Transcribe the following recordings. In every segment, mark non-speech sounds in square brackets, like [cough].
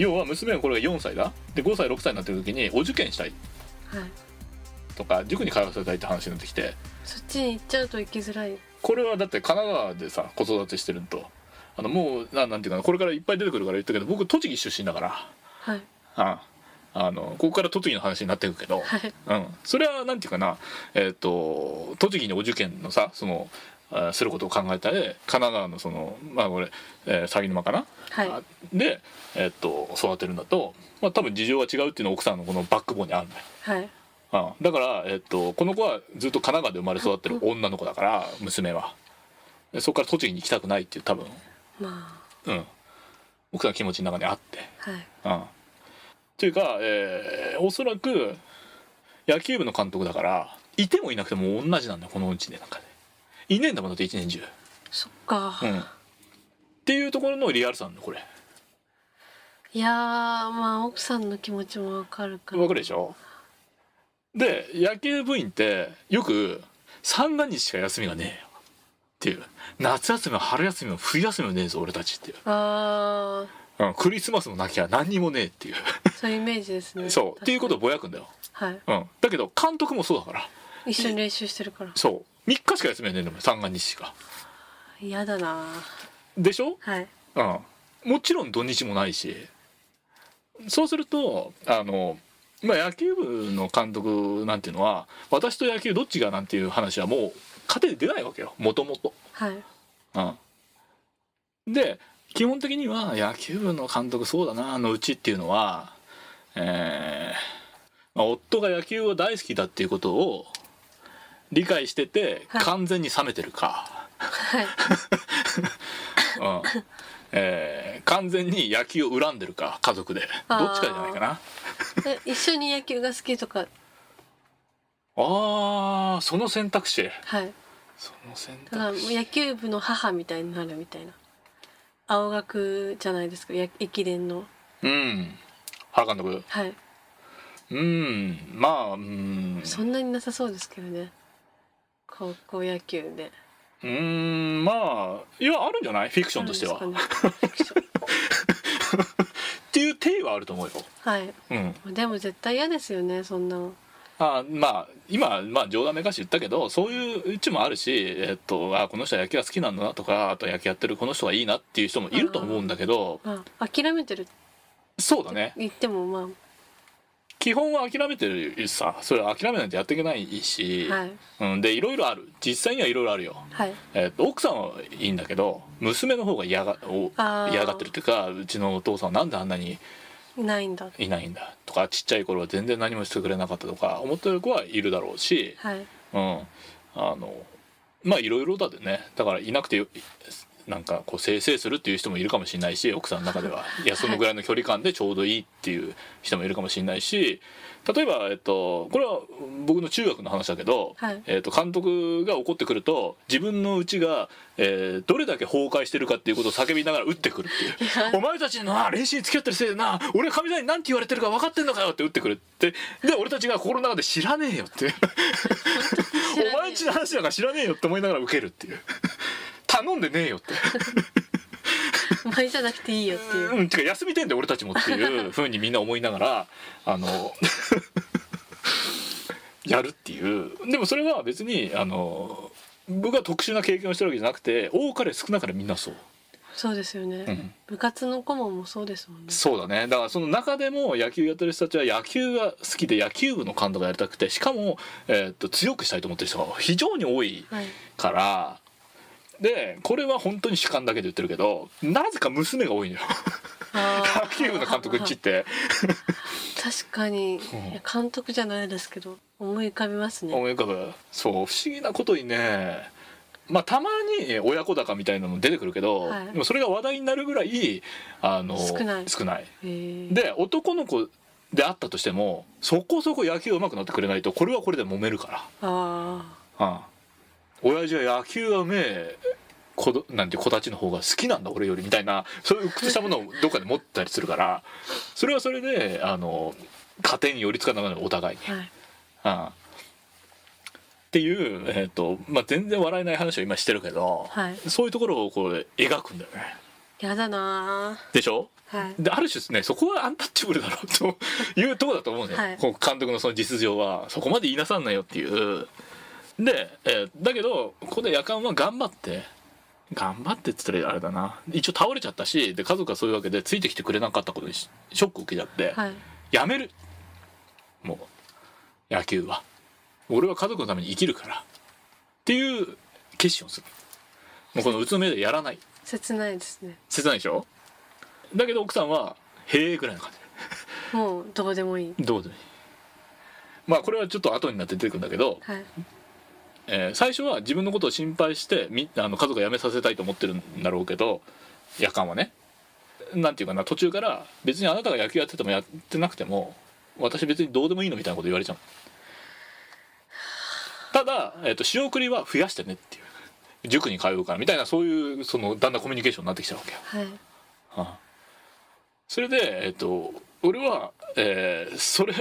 要は娘がこれが4歳だ。で5歳6歳になってる時にお受験したい。はい。とか塾に通わせたいって話になってきて。そっちに行っちゃうと行きづらい。これはだって神奈川でさ子育てしてるのと。あのもうななんていうかなこれからいっぱい出てくるから言ったけど僕栃木出身だから。はい。ああのここから栃木の話になっていくけど、はい。うん、それはなんていうかなえっ、と栃木にお受験のさそのあすることを考えたり神奈川のそのまあこれ、えー、鷺沼かな、はい。あで、えっと育てるんだと、まあ、多分事情が違うっていうのが奥さんのこのバックボーンにあるんだよ。はい。うん、だから、えっとこの子はずっと神奈川で生まれ育ってる女の子だから娘は。でそこから栃木に行きたくないっていう多分、まうん、奥さんの気持ちの中にあって。あはい。うん、というか、えーおそらく野球部の監督だからいてもいなくても同じなんだよこのうちでなんかでいねえんだもんだって一年中、そっか、うん、っていうところのリアルさなんだよこれ。いやーまあ奥さんの気持ちもわかるから。わかるでしょ？で野球部員ってよく三が日しか休みがねえよ。っていう。夏休みも春休みも冬休みもねえぞ俺たちっていう、あうん、クリスマスもなきゃ何にもねえっていう。ーそういうイメージですね。[laughs] そう。っていうことををぼやくんだよ、はい。うん、だけど監督もそうだから。一緒に練習してるから。そう3日しか休みがねえんだもん三が日しか。嫌だな。でしょ、はい。うん、もちろん土日もないし。そうするとあの、まあ、野球部の監督なんていうのは私と野球どっちがなんていう話はもう家庭で出ないわけよ。もともと。はい。うん、で基本的には野球部の監督そうだなあのうちっていうのは、えーまあ、夫が野球を大好きだっていうことを理解しててはい。完全に冷めてるか。はい。[laughs] うん。えー完全に野球を恨んでるか家族で。あー。どっちかじゃないかな。え一緒に野球が好きとか？あーその選択肢。はい。その選だから択肢野球部の母みたいになるみたいな。青学じゃないですかや駅伝の。うん。原監督。はい。うん。まあうん。そんなになさそうですけどね高校野球で。うんまあいやあるんじゃない？フィクションとしては、[laughs] っていう体はあると思うよ。はい。うん。でも絶対嫌ですよねそんな。のあまあ今、まあ、冗談めかし言ったけどそういううちもあるし、えっと、あこの人は野球が好きなんだなとかあと野球やってるこの人がいいなっていう人もいると思うんだけど。まあ諦めてるそうだね。言ってもま基本は諦めてるさそれは諦めないとやっていけないし、あはい。うん、でいろいろある。実際にはいろいろあるよ、はい。えっと奥さんはいいんだけど娘の方が嫌がお嫌がってるっていうかうちのお父さんはなんであんなにいないんだ。いないんだとかちっちゃい頃は全然何もしてくれなかったとか思ってる子はいるだろうし、はい。うん、あのまあいろいろだでね。だからいなくてよなんかこうせいせいするっていう人もいるかもしれないし奥さんの中では。[laughs] いやそのぐらいの距離感でちょうどいいっていう人もいるかもしれないし例えば、えっと、これは僕の中学の話だけど、はい。えっと、監督が怒ってくると自分のうちが、えーどれだけ崩壊してるかっていうことを叫びながら打ってくるっていう。や。お前たちのな練習に付き合ってるせいでな俺は神谷に何て言われてるか分かってんのかよって打ってくるって。で俺たちが心の中で知らねえよって。[laughs] [laughs] お前んちの話なんか知らねえよって思いながら受けるっていう頼んでねえよって。お前じゃなくていいよっていううんてか休みてんだよ俺たちもっていうふうにみんな思いながらあの [laughs] やるっていう。でもそれは別にあの僕は特殊な経験をしてるわけじゃなくて多かれ少なかれみんなそう、そうですよね、うん、部活の顧問もそうですもんね。そうだね。だからその中でも野球やってる人たちは野球が好きで野球部の監督がやりたくてしかも、えーっと強くしたいと思ってる人が非常に多いはい。からでこれは本当に主観だけで言ってるけどなぜか娘が多いのよ。あー。野球部の監督んちって。確かに、監督じゃないですけど思い浮かびますね。思い浮かぶ。そう不思議なことにねまあたまに親子鷹みたいなの出てくるけど、はい。でもそれが話題になるぐらいあの少ない。少ない。で男の子であったとしてもそこそこ野球が上手くなってくれないとこれはこれで揉めるから。あうん親父は野球がうめえ子どなんて子たちの方が好きなんだ俺よりみたいなそういう鬱屈したものをどっかで持ったりするからそれはそれであの家庭に寄りつかなくなるお互いに。あはい。うんっていう、えーとまあ、全然笑えない話を今してるけど、はい。そういうところをこう描くんだよね。やだなでしょ？ーはい。である種ねそこはアンタッチャブルだろうというところだと思うね、はい。こう監督のその実情はそこまで言いなさんなよっていうで、えーだけどここで夜間は頑張って頑張ってって言ったらあれだな。一応倒れちゃったしで家族はそういうわけでついてきてくれなかったことにシショックを受けちゃって、はい。やめる。もう野球は。俺は家族のために生きるから。っていう決心をする。もうこのうつの目でやらない。切ないですね。切ないでしょ？だけど奥さんは「へえ」ぐらいの感じ。もうどうでもいい。どうでもいい。まあこれはちょっと後になって出てくるんだけど、はいえー最初は自分のことを心配してみあの家族を辞めさせたいと思ってるんだろうけど夜間はね。なんていうかな途中から別にあなたが野球やっててもやってなくても私別にどうでもいいのみたいなこと言われちゃうただ、えー、と仕送りは増やしてねっていう。塾に通うからみたいなそういうそのだんだんコミュニケーションになってきちゃうわけよ。はい。はあそれでえっと俺は、えーそれ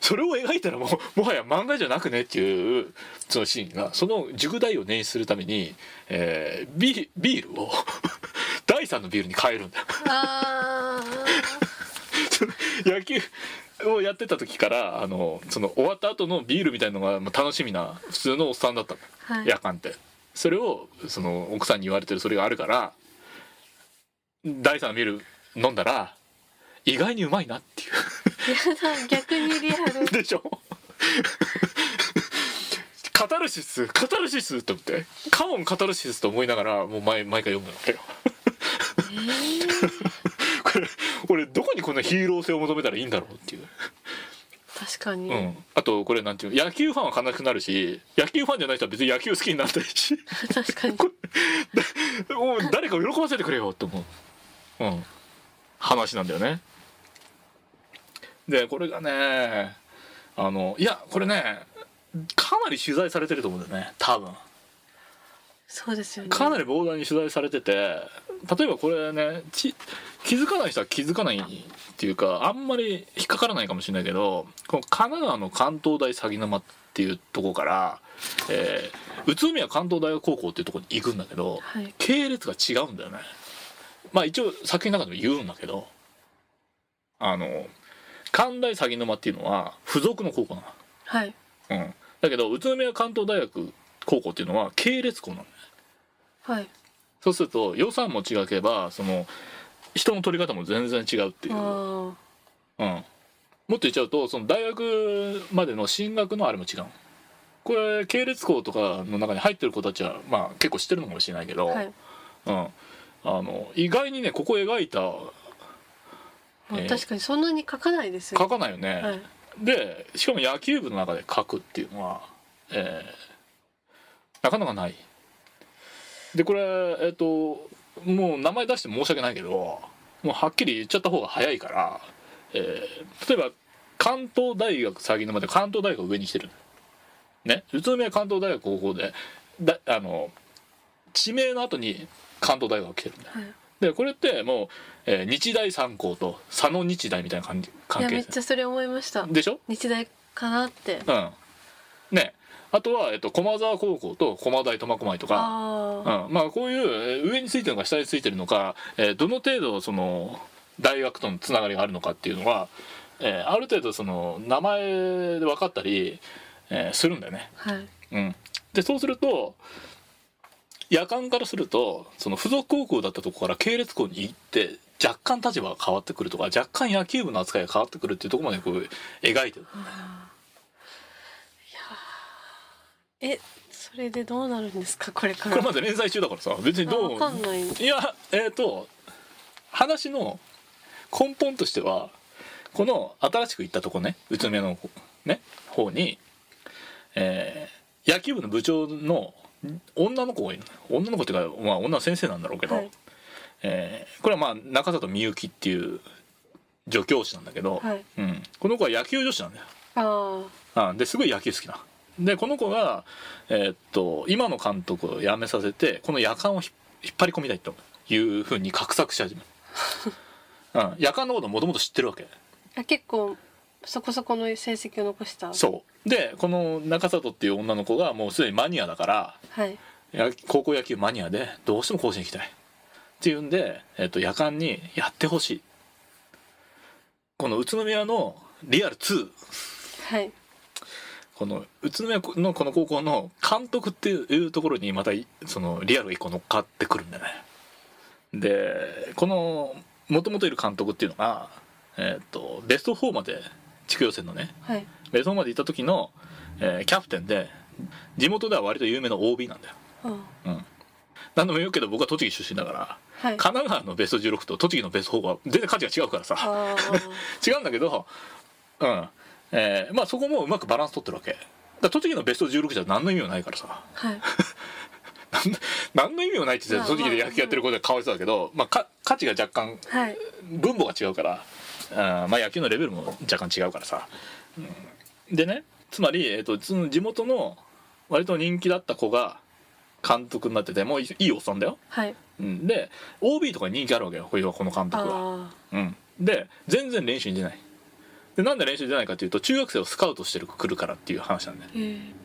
それを描いたらもうもはや漫画じゃなくねっていうそのシーンがその塾代を捻出するために、えービビールを [laughs] 第3のビールに変えるんだ。野球をやってた時からあのその終わった後のビールみたいのがまあ楽しみな普通のおっさんだったの、ーはい。夜間って。それをその奥さんに言われてるそれがあるから第3のビール飲んだら意外にうまいなっていう。やだ逆にリアル。[laughs] でしょ？カタルシス？カタルシスって思って。カモンカタルシスと思いながらもう毎毎回読むわけよ。えー。これ俺どこにこんなヒーロー性を求めたらいいんだろうっていう、確かに、うん、あとこれなんていうの野球ファンは悲しくなるし野球ファンじゃない人は別に野球好きになったりし。確かに。もう誰かを喜ばせてくれよって思う、うん、話なんだよねでこれがねあのいやこれねかなり取材されてると思うんだよね多分。そうですよね。かなり膨大に取材されてて例えばこれねち気づかない人は気づかないっていうかあんまり引っかからないかもしれないけどこの神奈川の関東大鷺沼っていうとこから、えー宇都宮関東大学高校っていうとこに行くんだけど、はい。系列が違うんだよね。まあ一応作品の中でも言うんだけどあの関大鷺沼っていうのは付属の高校なはい。の、うん、だけど宇都宮関東大学高校っていうのは系列校なのね。はい。そうすると予算も違けばその人の取り方も全然違うっていう、うん、もあっと言っちゃうとその大学までの進学のあれも違うこれ系列校とかの中に入ってる子たちはまあ結構知ってるのかもしれないけど、あはい。うん、あの意外にねここ描いたまあえー。確かにそんなに書かないですよ書かないよね、はい。でしかも野球部の中で書くっていうのは、えーなかなかない。でこれえっ、ともう名前出して申し訳ないけどもうはっきり言っちゃった方が早いから、えー例えば関東大学鷺沼で関東大学上に来てる。ね。宇都宮関東大学高校でだあの地名の後に関東大学が来てるんだよ。はいでこれってもう、えー日大三高と佐野日大みたいな感じいやめっちゃそれ思いました。でしょ？日大かなって。うん。ね。あとは、えっと、駒沢高校と駒大苫小牧とか、あうん、まあこういうえー上についてるのか下についてるのか、えーどの程度その大学とのつながりがあるのかっていうのは、えーある程度その名前で分かったり、えーするんだよね。あはい。うん、でそうすると夜間からするとその付属高校だったとこから系列校に行って若干立場が変わってくるとか若干野球部の扱いが変わってくるっていうところまでこう描いてる。えそれでどうなるんですか？これから。これまだ連載中だから。さ別にどうあわかんないいやえっ、と話の根本としてはこの新しく行ったとこね宇都宮のね方に、えー野球部の部長の女の子女の子っていうか、まあ、女の先生なんだろうけど、はい。えーこれはまあ中里みゆきっていう助教師なんだけど、はい。うん、この子は野球女子なんだよ。ああですごい野球好きな。でこの子が、えーっと今の監督を辞めさせてこの夜間をひ引っ張り込みたいというふうに画策し始める、[laughs] うん、夜間のこともともと知ってるわけ。あ結構そこそこの成績を残した。そう。でこの中里っていう女の子がもうすでにマニアだからはい。や高校野球マニアでどうしても甲子園行きたい。っていうんで、えっと夜間にやってほしい。この宇都宮のリアル2はい。この宇都宮のこの高校の監督っていうところにまたいそのリアルが一個乗っかってくるんだよね。でこのもともといる監督っていうのが、えっとベスト4まで地区予選のね。はい。ベスト4まで行った時の、えーキャプテンで地元では割と有名な OB なんだよ。あうん。何度も言うけど僕は栃木出身だからはい。神奈川のベスト16と栃木のベスト4は全然価値が違うからさ。あ [laughs] 違うんだけどうん。えーまあそこもうまくバランス取ってるわけ。だ栃木のベスト16じゃ何の意味もないからさ。ーはい。[laughs] 何の意味もないって言ってまあ栃木で野球やってることはかわいそうだけど、まあ、か価値が若干はい。分母が違うからあーまあ野球のレベルも若干違うからさ、うん。でねつまり、えー、とその地元の割と人気だった子が監督になっててもういいいおっさんだよ、はい。うん、で OB とかに人気あるわけよこの監督は、あうん、で全然練習に出ない。でなんで練習に出ないかっていうと中学生をスカウトしてる来るからっていう話なんだ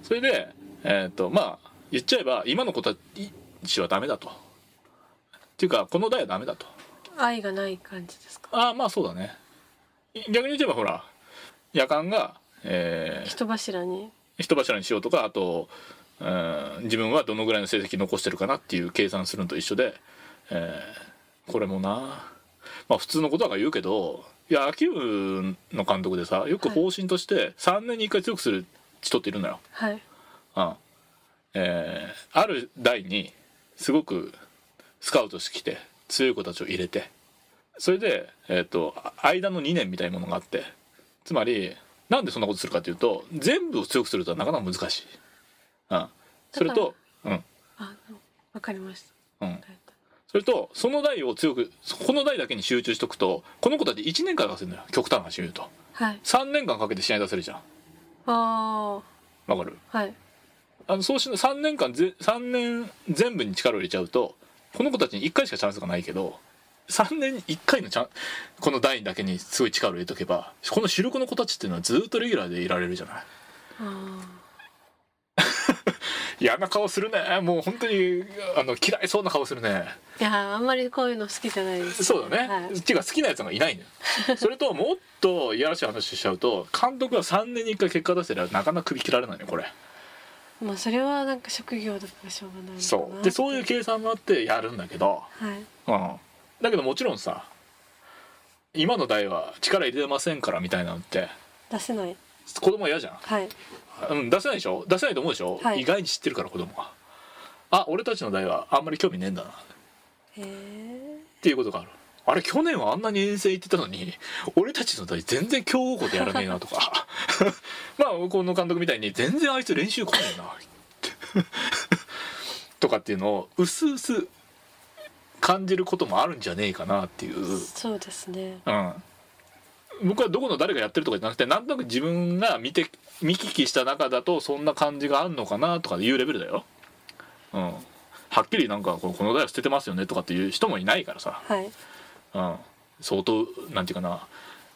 それでえっ、とまあ言っちゃえば今の子たちはダメだと。っていうかこの代はダメだと。愛がない感じですか？ああまあそうだね逆に言えばほら夜間が、えー人柱に。人柱にしようとかあと、うん自分はどのぐらいの成績残してるかなっていう計算するのと一緒で、えーこれもな。まあ普通のことは言うけどいや野球部の監督でさよく方針として3年に1回強くする人っているんだよ。はい。うん。えーある代にすごくスカウトしてきて強い子たちを入れてそれで、えー、とあ間の2年みたいなものがあってつまりなんでそんなことするかというと全部を強くするとはなかなか難しい。うん、それと、うん。あわかりました。うん、それとその代を強くこの代だけに集中しとくとこの子たち1年間出せるんだよ。極端な話言うと。はい。3年間かけて試合出せるじゃん。あわかる？あはい。あのそうしな3年間ぜ3年全部に力を入れちゃうとこの子たちに1回しかチャンスがないけど3年に1回のチャンこの代だけにすごい力を入れとけばこの主力の子たちっていうのはずっとレギュラーでいられるじゃない。あ嫌な顔するね。もう本当にあの嫌いそうな顔するね。ーいやーあんまりこういうの好きじゃないです。そうだね、はい。っていうか好きなやつがいないのよ。[laughs] それともっといやらしい話しちゃうと監督が3年に1回結果出してりゃなかなか首切られないのよこれ。まあそれはなんか職業だからしょうがないそう。でそういう計算があってやるんだけどはい。うん、だけどもちろんさ今の代は力入れてませんからみたいなのって。出せない。子供は嫌じゃん、はい。うん、出せないでしょ？出せないと思うでしょ、はい。意外に知ってるから子供は。あ俺たちの代はあんまり興味ねえんだな。っへえていうことがある。あれ去年はあんなに遠征行ってたのに俺たちの代全然強豪校でやらねえなとか。[laughs] まあこの監督みたいに全然あいつ練習来ねえな。って。[laughs] とかっていうのを薄々感じることもあるんじゃねえかなっていう。そうですね。うん、僕はどこの誰がやってるとかじゃなくてなんとなく自分が見て見聞きした中だとそんな感じがあるのかなとかいうレベルだよ。うん、はっきりなんかこのこの台は捨ててますよねとかっていう人もいないからさ、はい。うん、相当なんていうかな、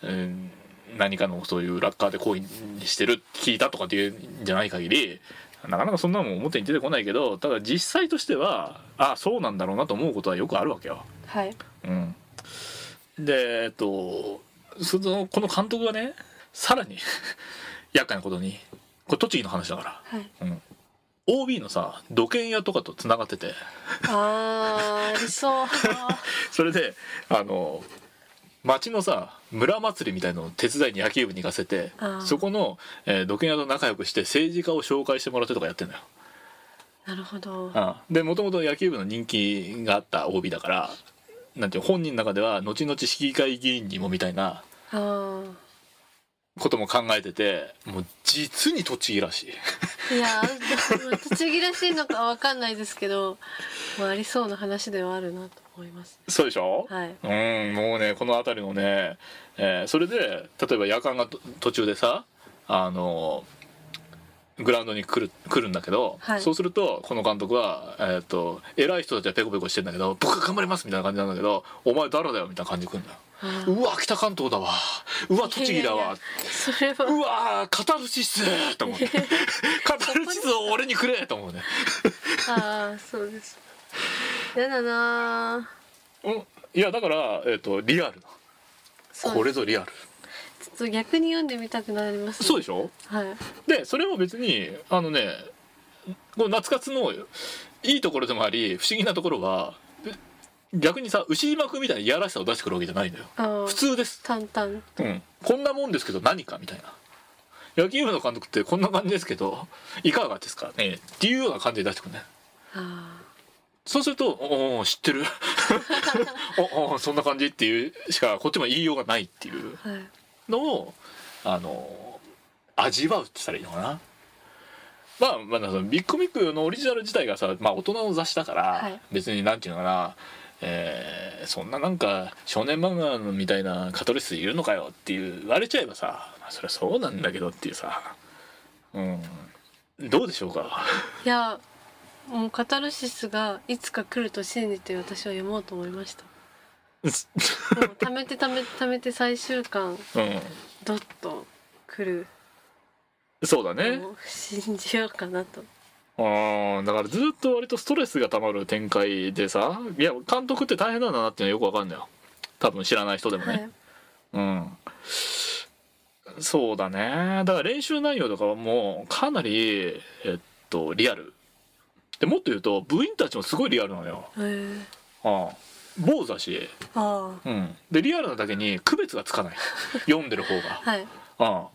うん、何かのそういうラッカーで行為してる聞いたとかっていうんじゃない限りなかなかそんなのも表に出てこないけどただ実際としてはあそうなんだろうなと思うことはよくあるわけよ。はい。うん、でえっとそのこの監督がねさらに [laughs] 厄介なことにこれ栃木の話だかはい。ら、うん、OB のさ土建屋とかとつながってて。あーありそう。[laughs] それであの町のさ村祭りみたいのを手伝いに野球部に行かせてそこの、えー土建屋と仲良くして政治家を紹介してもらってとかやってんだよ。なるほど。うんでもともと野球部の人気があった OB だからなんていうの本人の中では後々市議会議員にもみたいなことも考えててもう実に栃木らしいいやー栃木らしいのかわかんないですけど、まあ、ありそうな話ではあるなと思いますそうでしょ、はい。うんもうねこの辺りのね、えーそれで例えば夜間がと途中でさあのグラウンドに来る来るんだけど、はい。そうするとこの監督は、えー、と偉い人たちはペコペコしてんだけど僕が頑張りますみたいな感じなんだけどお前誰だよみたいな感じで来るんだようわ北関東だわ。うわ栃木だわ。うわカタルシスと思って [laughs] カタルシスを俺にくれと思うね。[laughs] ああそうです。やだなうん。いやだから、えっとリアルこれぞリアル。ちょっと逆に読んでみたくなります、そうでしょ？はい。でそれも別にあのねこの夏活のいいところでもあり不思議なところはえ逆にさ牛島君みたいないやらしさを出してくるわけじゃないんだよ普通です、淡々。うん、こんなもんですけど何かみたいな。野球部の監督ってこんな感じですけどいかがですかね。っていうような感じで出してくるね。あそうすると「おお知ってる。[laughs] おおそんな感じ」っていうしかこっちも言いようがないっていう。のをあの味わうって言ったらいいのかな。まあ、まあ、そのビッグミックのオリジナル自体がさ、まあ、大人の雑誌だから、はい。別になんていうのかな、えーそんななんか少年漫画みたいなカトリスいるのかよっていう言われちゃえばさ、まあ、それはそうなんだけどっていうさ、うん、どうでしょうか？いやもうカタルシスがいつか来ると信じて私は読もうと思いました。もう貯めて貯めて [laughs] 貯めて最終巻うドッと来る。ん、そうだね。信じようかなとうん。だからずっと割とストレスがたまる展開でさいや監督って大変なんだなっていうのはよくわかんないよ。多分知らない人でもね、はい。うん。そうだね。だから練習内容とかはもうかなりえっとリアル。でもっと言うと部員たちもすごいリアルなのよ。ああ坊主だし、あうん、でリアルなだけに区別がつかない。読んでる方が。あ [laughs] はい。ああ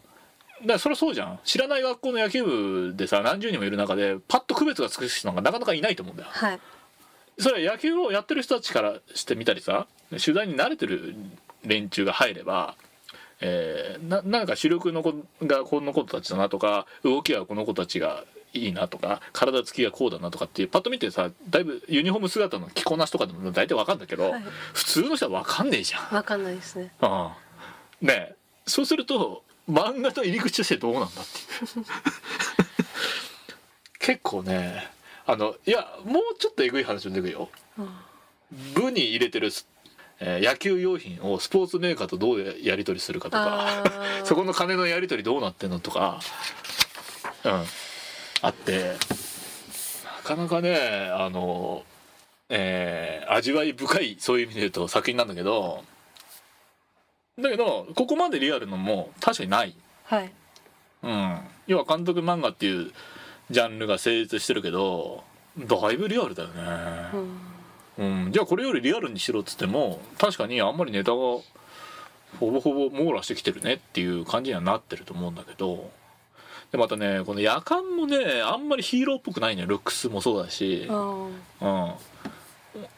だからそりゃそうじゃん。知らない学校の野球部でさ何十人もいる中でパッと区別がつく人なんかなかなかいないと思うんだよ。はい。それは野球をやってる人たちからしてみたりさ取材に慣れてる連中が入れば、えーななんか主力の子がこの子たちだなとか動きはこの子たちがいいなとか体つきがこうだなとかっていうパッと見てさだいぶユニフォーム姿の着こなしとかでも大体わかるんだけど、はい。普通の人はわかんねえじゃん。わかんないですね。ああねえそうすると漫画の入り口としてどうなんだっていう。結構ねあのいやもうちょっとえぐい話も出てくるよ。あ部に入れてるス、えー野球用品をスポーツメーカーとどうやり取りするかとか。そこの金のやり取りどうなってんのとか。うん。あって。なかなかねあのえー味わい深いそういう意味で言うと作品なんだけどだけどここまでリアルのも確かにない、はい。うん、要は監督漫画っていうジャンルが成立してるけどだいぶリアルだよね。うん。うん、じゃあこれよりリアルにしろっつっても確かにあんまりネタがほぼほぼ網羅してきてるねっていう感じにはなってると思うんだけど。でまたねこの夜間もねあんまりヒーローっぽくないねルックスもそうだし、あうん、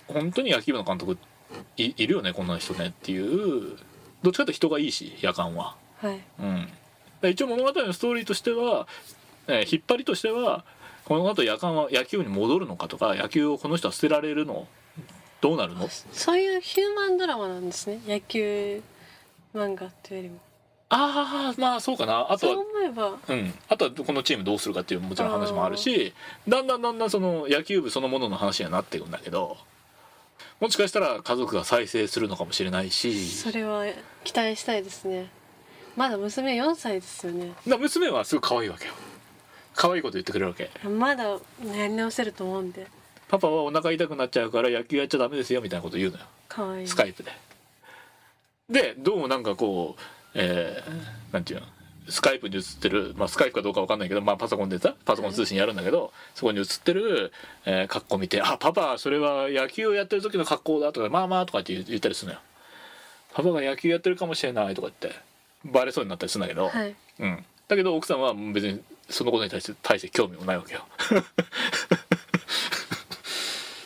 本当に野球部の監督いいるよねこんな人ねっていうどっちかというと人がいいし夜間は。あはい。うん、で一応物語のストーリーとしては、えー引っ張りとしてはこの後夜間は野球部に戻るのかとか野球をこの人は捨てられるのどうなるの？そういうヒューマンドラマなんですね。野球漫画っていうよりも。ああまあそうかな。あとそうは思えば。うん、あとはこのチームどうするかっていうもちろん話もあるしだんだんだんだんその野球部そのものの話にはなっていくんだけどもしかしたら家族が再生するのかもしれないし。それは期待したいですね。まだ娘4歳ですよね。だ娘はすごい可愛いわけよ。可愛いこと言ってくれるわけ。まだやり直せると思うんで。パパはお腹痛くなっちゃうから野球やっちゃダメですよみたいなこと言うのよ。可愛い。スカイプで。でどうもなんかこう、えーなんていうの？スカイプに映ってる、まあ、スカイプかどうかわかんないけど、まあ、パソコンでさパソコン通信やるんだけど、そこに映ってる、えー格好見て「あパパそれは野球をやってる時の格好だ」とか「まあまあ」とかって言言ったりするのよ。パパが野球やってるかもしれないとか言ってバレそうになったりするんだけど、はいうん、だけど奥さんは別にそのことに対して大して興味もないわけよ。[laughs]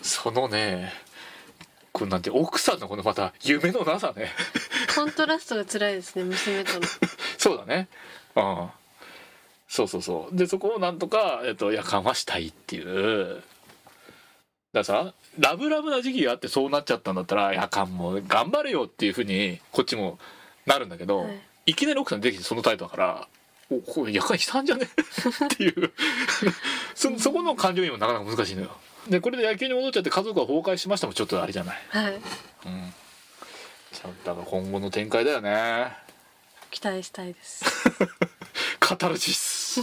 そのねこれなんて奥さんのこのまた夢のなさねコントラストが辛いですね娘との [laughs] そうだね。うんそうそうそう。でそこをなんとか、えっと、夜間はしたいっていう。だからさラブラブな時期があってそうなっちゃったんだったら夜間も頑張れよっていうふうにこっちもなるんだけど、はい。い、きなり奥さん出てきてその態度だからおこれ夜間悲惨じゃね？[laughs] っていう。[laughs] そそこの感情にもなかなか難しいのよ。でこれで野球に戻っちゃって家族が崩壊しましたもちょっとあれじゃない？はい。うん。だから今後の展開だよね期待したいです。[laughs] カタルシス。